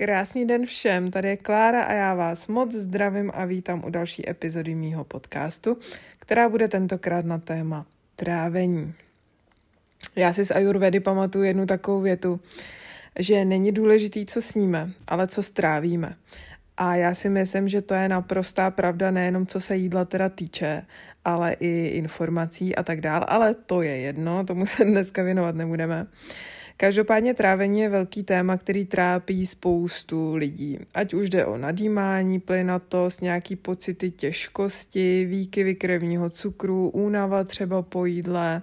Krásný den všem, tady je Klára a já vás moc zdravím a vítám u další epizody mýho podcastu, která bude tentokrát na téma trávení. Já si z Ayurvedy pamatuju jednu takovou větu, že není důležitý, co sníme, ale co strávíme. A já si myslím, že to je naprostá pravda nejenom co se jídla teda týče, ale i informací a tak dál, ale to je jedno, tomu se dneska věnovat nebudeme. Každopádně trávení je velký téma, který trápí spoustu lidí. Ať už jde o nadýmání, plynatost, nějaký pocity těžkosti, výkyvy krevního cukru, únava třeba po jídle,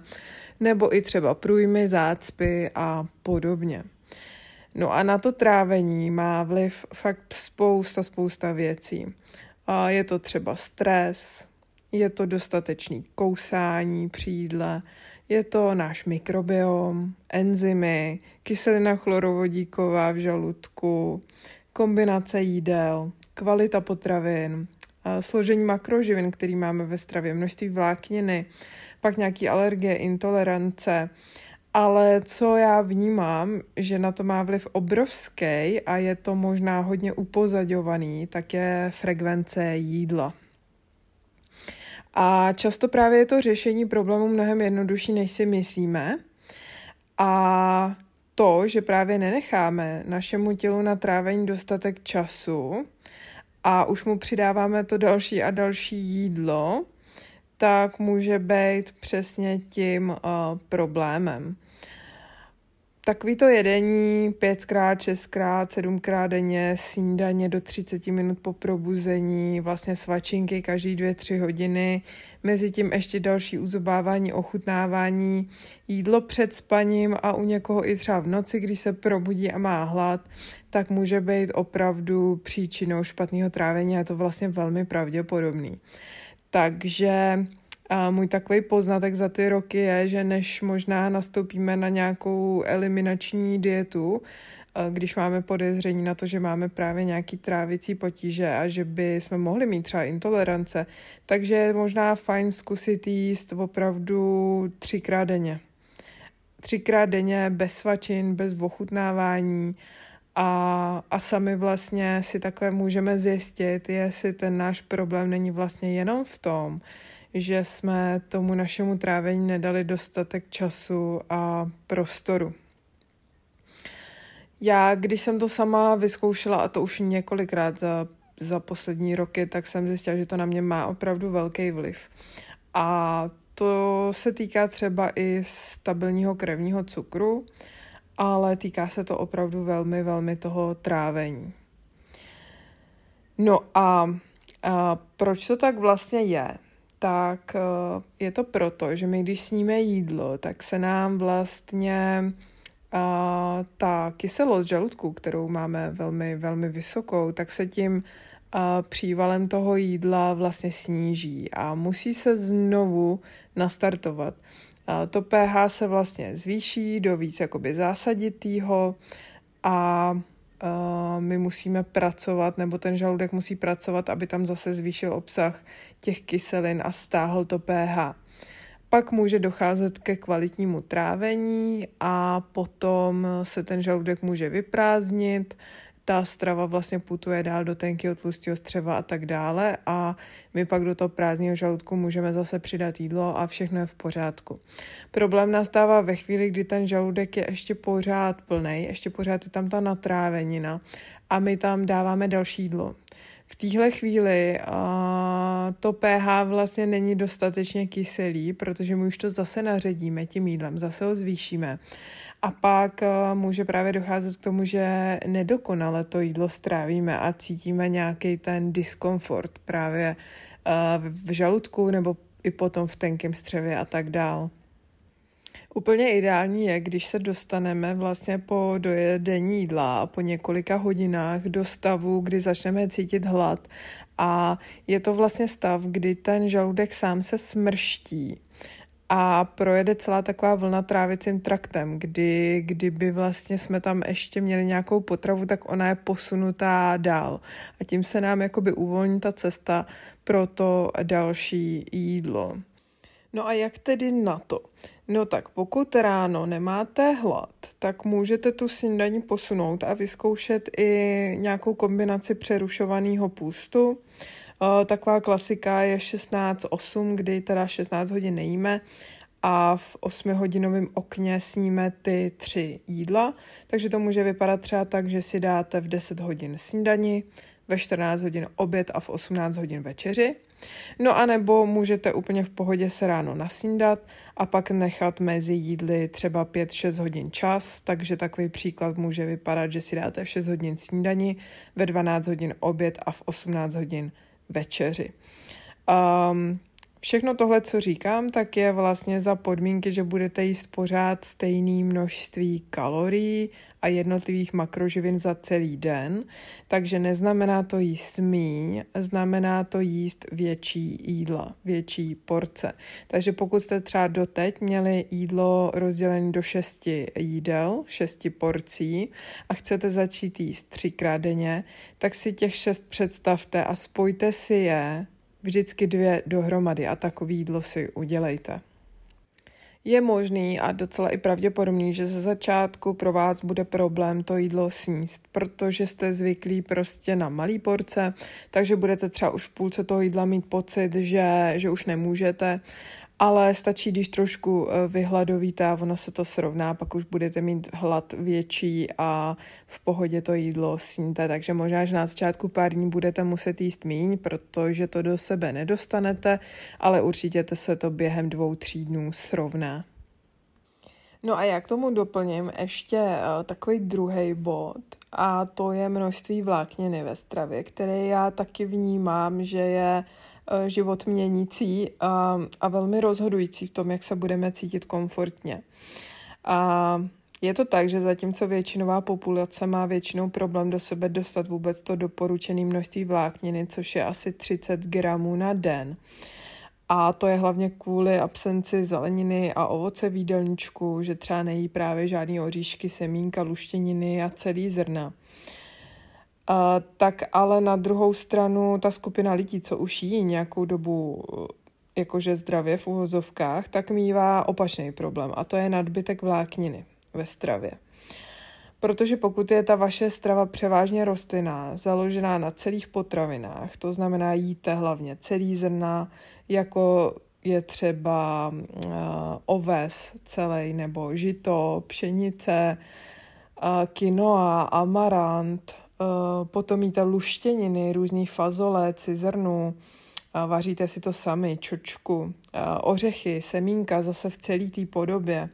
nebo i třeba průjmy, zácpy a podobně. No a na to trávení má vliv fakt spousta, spousta věcí. Je to třeba stres, je to dostatečný kousání při jídle, je to náš mikrobiom, enzymy, kyselina chlorovodíková v žaludku, kombinace jídel, kvalita potravin, složení makroživin, který máme ve stravě, množství vlákniny, pak nějaký alergie, intolerance. Ale co já vnímám, že na to má vliv obrovský a je to možná hodně upozadovaný, tak je frekvence jídla. A často právě je to řešení problému mnohem jednodušší, než si myslíme. A to, že právě nenecháme našemu tělu na trávení dostatek času a už mu přidáváme to další a další jídlo, tak může být přesně tím uh, problémem. Takový to jedení pětkrát, šestkrát, sedmkrát denně, snídaně do 30 minut po probuzení, vlastně svačinky každý dvě, tři hodiny, mezi tím ještě další uzobávání, ochutnávání, jídlo před spaním a u někoho i třeba v noci, když se probudí a má hlad, tak může být opravdu příčinou špatného trávení a je to vlastně velmi pravděpodobný. Takže a můj takový poznatek za ty roky je, že než možná nastoupíme na nějakou eliminační dietu, když máme podezření na to, že máme právě nějaký trávicí potíže a že by jsme mohli mít třeba intolerance, takže je možná fajn zkusit jíst opravdu třikrát denně. Třikrát denně bez svačin, bez ochutnávání a, a sami vlastně si takhle můžeme zjistit, jestli ten náš problém není vlastně jenom v tom, že jsme tomu našemu trávení nedali dostatek času a prostoru. Já, když jsem to sama vyzkoušela, a to už několikrát za, za poslední roky, tak jsem zjistila, že to na mě má opravdu velký vliv. A to se týká třeba i stabilního krevního cukru, ale týká se to opravdu velmi, velmi toho trávení. No a, a proč to tak vlastně je? Tak eh, je to proto, že my když sníme jídlo, tak se nám vlastně a, ta kyselost žaludku, kterou máme velmi, velmi vysokou, tak se tím a, přívalem toho jídla vlastně sníží a musí se znovu nastartovat. To pH se vlastně zvýší do víc jakoby zásaditýho a my musíme pracovat, nebo ten žaludek musí pracovat, aby tam zase zvýšil obsah těch kyselin a stáhl to pH. Pak může docházet ke kvalitnímu trávení a potom se ten žaludek může vyprázdnit, ta strava vlastně putuje dál do tenkého tlustého střeva a tak dále a my pak do toho prázdného žaludku můžeme zase přidat jídlo a všechno je v pořádku. Problém nastává ve chvíli, kdy ten žaludek je ještě pořád plný, ještě pořád je tam ta natrávenina a my tam dáváme další jídlo. V téhle chvíli a, to pH vlastně není dostatečně kyselý, protože my už to zase naředíme tím jídlem, zase ho zvýšíme a pak uh, může právě docházet k tomu, že nedokonale to jídlo strávíme a cítíme nějaký ten diskomfort právě uh, v žaludku nebo i potom v tenkém střevě a tak dál. Úplně ideální je, když se dostaneme vlastně po dojedení jídla a po několika hodinách do stavu, kdy začneme cítit hlad a je to vlastně stav, kdy ten žaludek sám se smrští a projede celá taková vlna trávicím traktem, kdy kdyby vlastně jsme tam ještě měli nějakou potravu, tak ona je posunutá dál a tím se nám jakoby uvolní ta cesta pro to další jídlo. No a jak tedy na to? No tak pokud ráno nemáte hlad, tak můžete tu snídaní posunout a vyzkoušet i nějakou kombinaci přerušovaného půstu. Taková klasika je 16-8, kdy teda 16 hodin nejíme a v 8-hodinovém okně sníme ty tři jídla. Takže to může vypadat třeba tak, že si dáte v 10 hodin snídani, ve 14 hodin oběd a v 18 hodin večeři. No a nebo můžete úplně v pohodě se ráno nasnídat a pak nechat mezi jídly třeba 5-6 hodin čas, takže takový příklad může vypadat, že si dáte v 6 hodin snídani, ve 12 hodin oběd a v 18 hodin večeři. Um, Všechno tohle, co říkám, tak je vlastně za podmínky, že budete jíst pořád stejné množství kalorií a jednotlivých makroživin za celý den, takže neznamená to jíst míň, znamená to jíst větší jídla, větší porce. Takže pokud jste třeba doteď měli jídlo rozdělené do šesti jídel, šesti porcí a chcete začít jíst třikrát denně, tak si těch šest představte a spojte si je vždycky dvě dohromady a takový jídlo si udělejte. Je možný a docela i pravděpodobný, že ze začátku pro vás bude problém to jídlo sníst, protože jste zvyklí prostě na malý porce, takže budete třeba už v půlce toho jídla mít pocit, že, že už nemůžete ale stačí, když trošku eh, vyhladovíte a ono se to srovná, pak už budete mít hlad větší a v pohodě to jídlo sníte, takže možná, že na začátku pár dní budete muset jíst míň, protože to do sebe nedostanete, ale určitě se to během dvou, tří dnů srovná. No a já k tomu doplním ještě uh, takový druhý bod a to je množství vlákniny ve stravě, které já taky vnímám, že je Eh, život měnící a, a velmi rozhodující v tom, jak se budeme cítit komfortně. A je to tak, že zatímco většinová populace má většinou problém do sebe dostat vůbec to doporučené množství vlákniny, což je asi 30 gramů na den. A to je hlavně kvůli absenci zeleniny a ovoce v jídelníčku, že třeba nejí právě žádný oříšky, semínka, luštěniny a celý zrna. Tak ale na druhou stranu ta skupina lidí, co už jí nějakou dobu jakože zdravě v uvozovkách, tak mývá opačný problém a to je nadbytek vlákniny ve stravě. Protože pokud je ta vaše strava převážně rostlinná, založená na celých potravinách, to znamená jíte hlavně celý zrna, jako je třeba uh, oves celý nebo žito, pšenice, uh, quinoa, amarant, Eh, potom jíte luštěniny, různý fazole, cizrnu, vaříte si to sami, čočku, eh, ořechy, semínka zase v celé té podobě.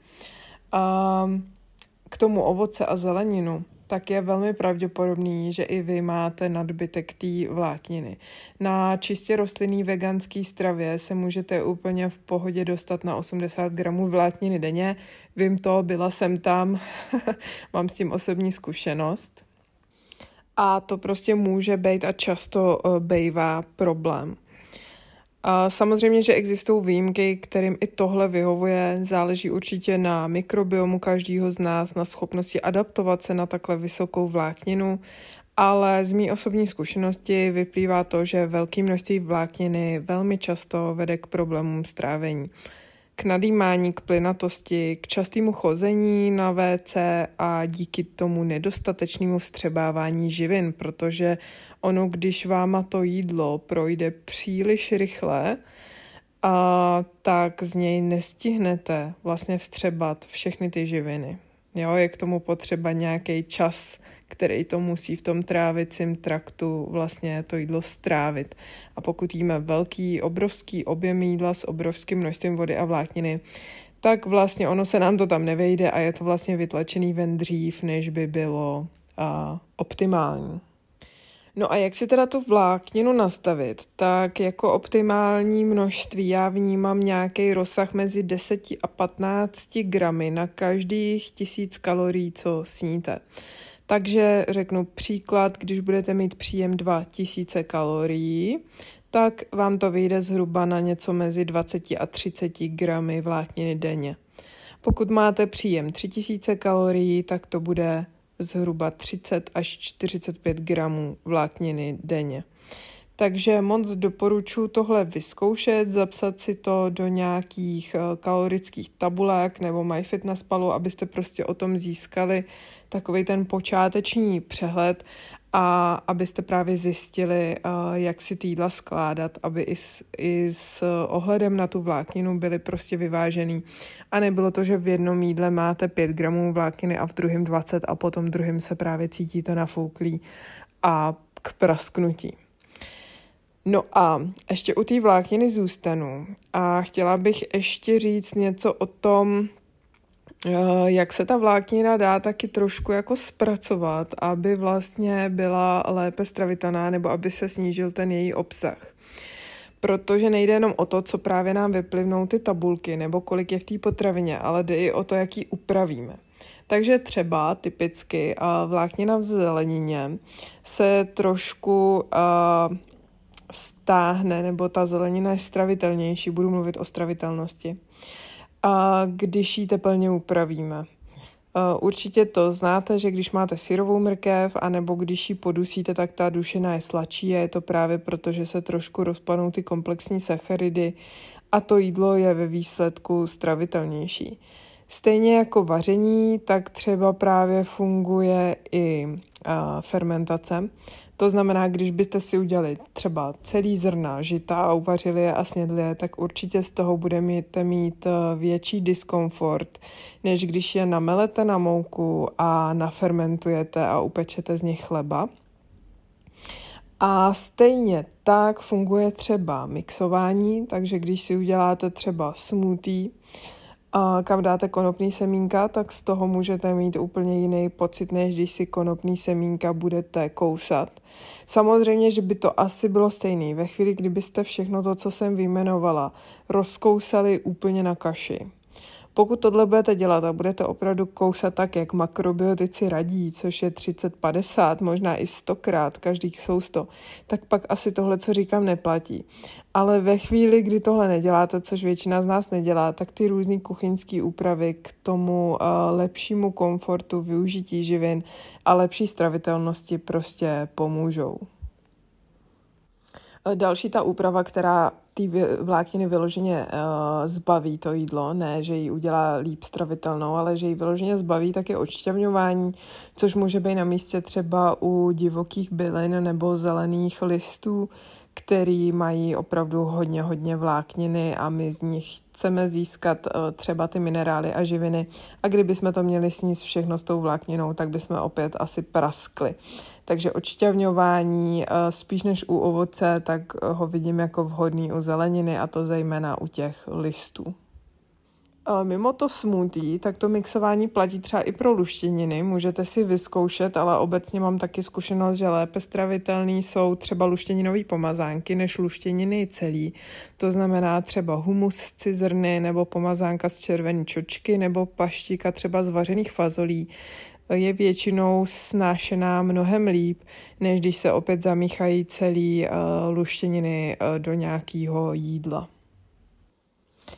K tomu ovoce a zeleninu, tak je velmi pravděpodobný, že i vy máte nadbytek té vlákniny. Na čistě rostlinný veganský stravě se můžete úplně v pohodě dostat na 80 gramů vlákniny denně. Vím to, byla jsem tam, mám s tím osobní zkušenost a to prostě může být a často uh, bejvá problém. A samozřejmě, že existují výjimky, kterým i tohle vyhovuje, záleží určitě na mikrobiomu každého z nás, na schopnosti adaptovat se na takhle vysokou vlákninu, ale z mý osobní zkušenosti vyplývá to, že velké množství vlákniny velmi často vede k problémům strávení k nadýmání, k plynatosti, k častému chození na WC a díky tomu nedostatečnému vstřebávání živin, protože ono, když váma to jídlo projde příliš rychle, a tak z něj nestihnete vlastně vstřebat všechny ty živiny. Jo, je k tomu potřeba nějaký čas, který to musí v tom trávicím traktu vlastně to jídlo strávit. A pokud jíme velký, obrovský objem jídla s obrovským množstvím vody a vlákniny, tak vlastně ono se nám to tam nevejde a je to vlastně vytlačený ven dřív, než by bylo a, optimální. No a jak si teda tu vlákninu nastavit? Tak jako optimální množství já vnímám nějaký rozsah mezi 10 a 15 gramy na každých tisíc kalorií, co sníte. Takže řeknu příklad, když budete mít příjem 2000 kalorií, tak vám to vyjde zhruba na něco mezi 20 a 30 gramy vlákniny denně. Pokud máte příjem 3000 kalorií, tak to bude zhruba 30 až 45 gramů vlákniny denně. Takže moc doporučuji tohle vyzkoušet, zapsat si to do nějakých kalorických tabulek nebo MyFitnessPalu, abyste prostě o tom získali takový ten počáteční přehled a abyste právě zjistili, jak si ty jídla skládat, aby i s, i s ohledem na tu vlákninu byly prostě vyvážený. A nebylo to, že v jednom jídle máte 5 gramů vlákniny a v druhém 20 a potom druhým se právě cítíte nafouklý a k prasknutí. No a ještě u té vlákniny zůstanu a chtěla bych ještě říct něco o tom, Eh, jak se ta vláknina dá taky trošku jako zpracovat, aby vlastně byla lépe stravitelná nebo aby se snížil ten její obsah. Protože nejde jenom o to, co právě nám vyplivnou ty tabulky nebo kolik je v té potravině, ale jde i o to, jak ji upravíme. Takže třeba typicky vláknina v zelenině se trošku uh, stáhne, nebo ta zelenina je stravitelnější, budu mluvit o stravitelnosti a když ji teplně upravíme. Určitě to znáte, že když máte syrovou mrkev, anebo když ji podusíte, tak ta dušina je sladší a je to právě proto, že se trošku rozpadnou ty komplexní sacharidy a to jídlo je ve výsledku stravitelnější. Stejně jako vaření, tak třeba právě funguje i fermentace. To znamená, když byste si udělali třeba celý zrna žita a uvařili je a snědli je, tak určitě z toho budete mít eh, větší diskomfort, než když je namelete na mouku a nafermentujete a upečete z nich chleba. A stejně tak funguje třeba mixování, takže když si uděláte třeba smoothie, a kam dáte konopný semínka, tak z toho můžete mít úplně jiný pocit, než když si konopný semínka budete kousat. Samozřejmě, že by to asi bylo stejné. Ve chvíli, kdybyste všechno to, co jsem vyjmenovala, rozkousali úplně na kaši pokud tohle budete dělat a budete opravdu kousat tak, jak makrobiotici radí, což je 30-50, možná i 100 krát, každý sousto, tak pak asi tohle, co říkám, neplatí. Ale ve chvíli, kdy tohle neděláte, což většina z nás nedělá, tak ty různé kuchyňské úpravy k tomu uh, lepšímu komfortu, využití živin a lepší stravitelnosti prostě pomůžou. Další ta úprava, která ty vlákniny vyloženě uh, zbaví to jídlo, ne, že ji udělá líp stravitelnou, ale že ji vyloženě zbaví, tak je odšťavňování, což může být na místě třeba u divokých bylin nebo zelených listů, který mají opravdu hodně, hodně vlákniny a my z nich chceme získat uh, třeba ty minerály a živiny a kdyby jsme to měli sníst všechno s tou vlákninou, tak bychom opět asi praskli. Takže očiťavňování uh, spíš než u ovoce, tak ho vidím jako vhodný u zeleniny a to zejména u těch listů. Mimo to smoothie, tak to mixování platí třeba i pro luštěniny. Můžete si vyzkoušet, ale obecně mám taky zkušenost, že lépe stravitelný jsou třeba luštěninové pomazánky než luštěniny celý. To znamená třeba humus z cizrny nebo pomazánka z červené čočky nebo paštíka třeba z vařených fazolí je většinou snášená mnohem líp, než když se opět zamíchají celý uh, luštěniny uh, do nějakého jídla.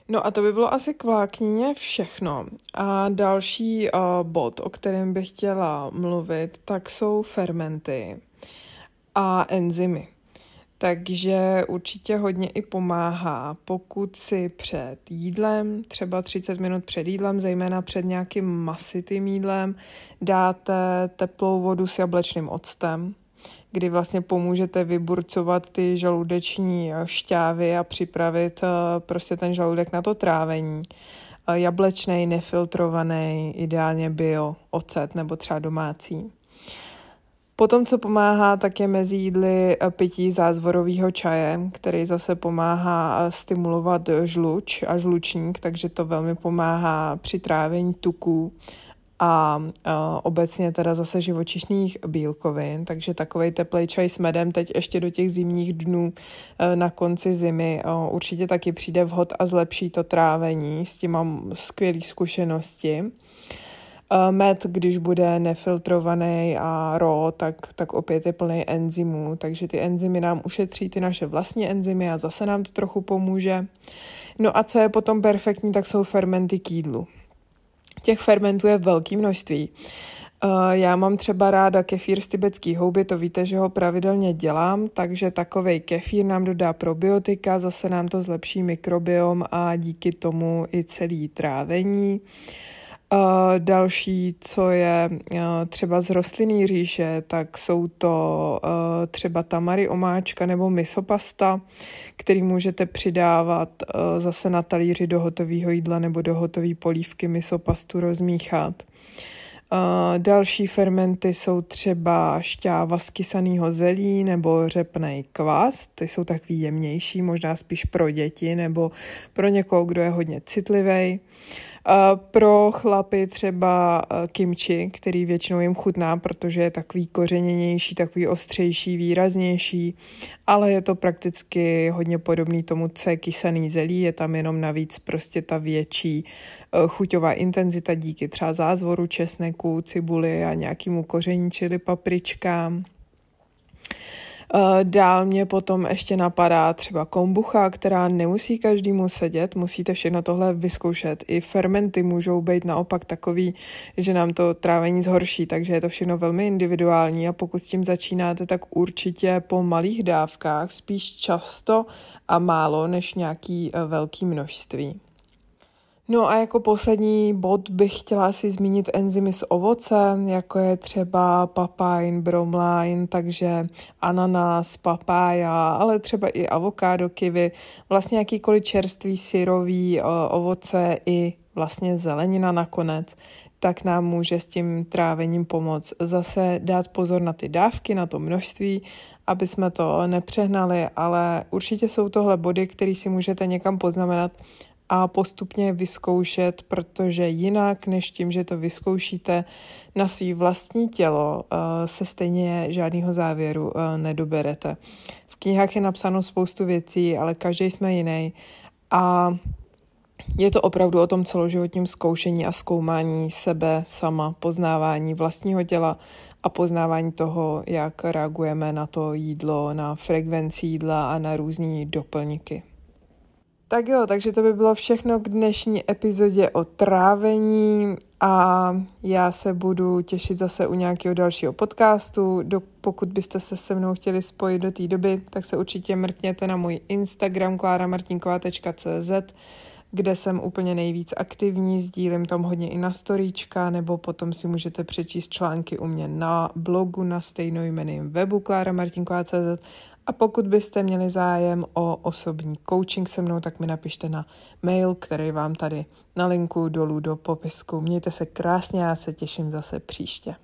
No a to by bylo asi k vláknině všechno. A další uh, bod, o kterém bych chtěla mluvit, tak jsou fermenty a enzymy. Takže určitě hodně i pomáhá, pokud si před jídlem, třeba 30 minut před jídlem, zejména před nějakým masitým jídlem, dáte teplou vodu s jablečným octem, kdy vlastně pomůžete vyburcovat ty žaludeční šťávy a připravit eh, prostě ten žaludek na to trávení. Eh, jablečný, nefiltrovaný, ideálně bio, ocet nebo třeba domácí. Potom, co pomáhá, tak je mezi jídly eh, pití zázvorového čaje, který zase pomáhá stimulovat žluč a žlučník, takže to velmi pomáhá při trávení tuků a obecně teda zase živočišných bílkovin, takže takový teplý čaj s medem teď ještě do těch zimních dnů uh, na konci zimy uh, určitě taky přijde vhod a zlepší to trávení, s tím mám skvělé zkušenosti. Uh, med, když bude nefiltrovaný a ro, tak, tak opět je plný enzymů, takže ty enzymy nám ušetří ty naše vlastní enzymy a zase nám to trochu pomůže. No a co je potom perfektní, tak jsou fermenty k jídlu těch fermentů je velké množství. Já mám třeba ráda kefír z tibetský houby, to víte, že ho pravidelně dělám, takže takový kefír nám dodá probiotika, zase nám to zlepší mikrobiom a díky tomu i celý trávení. Uh, další, co je uh, třeba z rostlinný říše, tak jsou to uh, třeba tamary omáčka nebo misopasta, který můžete přidávat uh, zase na talíři do hotového jídla nebo do hotové polívky misopastu rozmíchat. Další fermenty jsou třeba šťáva z kysaného zelí nebo řepnej kvas, ty jsou takový jemnější, možná spíš pro děti nebo pro někoho, kdo je hodně citlivý. Pro chlapy třeba eh, kimchi, který většinou jim chutná, protože je takový kořeněnější, takový ostřejší, výraznější, ale je to prakticky hodně podobný tomu, co je kysaný zelí, je tam jenom navíc prostě ta větší eh, chuťová intenzita díky třeba zázvoru česneku, cibuli a nějakému koření, čili papričkám. Eh, dál mě potom ještě napadá třeba kombucha, která nemusí každému sedět, musíte všechno tohle vyzkoušet. I fermenty můžou být naopak takový, že nám to trávení zhorší, takže je to všechno velmi individuální a pokud s tím začínáte, tak určitě po malých dávkách, spíš často a málo než nějaký eh, velký množství. No a jako poslední bod bych chtěla si zmínit enzymy z ovoce, jako je třeba papain, bromlain, takže ananas, papája, ale třeba i avokádo, kivy, vlastně jakýkoliv čerstvý syrový ovoce i vlastně zelenina nakonec, tak nám může s tím trávením pomoct. Zase dát pozor na ty dávky, na to množství, aby jsme to nepřehnali, ale určitě jsou tohle body, které si můžete někam poznamenat a postupně vyzkoušet, protože jinak než tím, že to vyzkoušíte na svý vlastní tělo, eh, se stejně žádného závěru eh, nedoberete. V knihách je napsáno spoustu věcí, ale každý jsme jiný a je to opravdu o tom celoživotním zkoušení a zkoumání sebe sama, poznávání vlastního těla a poznávání toho, jak reagujeme na to jídlo, na frekvenci jídla a na různé doplňky. Tak jo, takže to by bylo všechno k dnešní epizodě o trávení a já se budu těšit zase u nějakého dalšího podcastu. Do, pokud byste se se mnou chtěli spojit do té doby, tak se určitě mrkněte na můj Instagram klaramartinková.cz kde jsem úplně nejvíc aktivní, sdílím tam hodně i na storíčka, nebo potom si můžete přečíst články u mě na blogu na stejnojmeným webu klaramartinková.cz a pokud byste měli zájem o osobní coaching se mnou, tak mi napište na mail, který vám tady na linku dolů do popisku. Mějte se krásně, já se těším zase příště.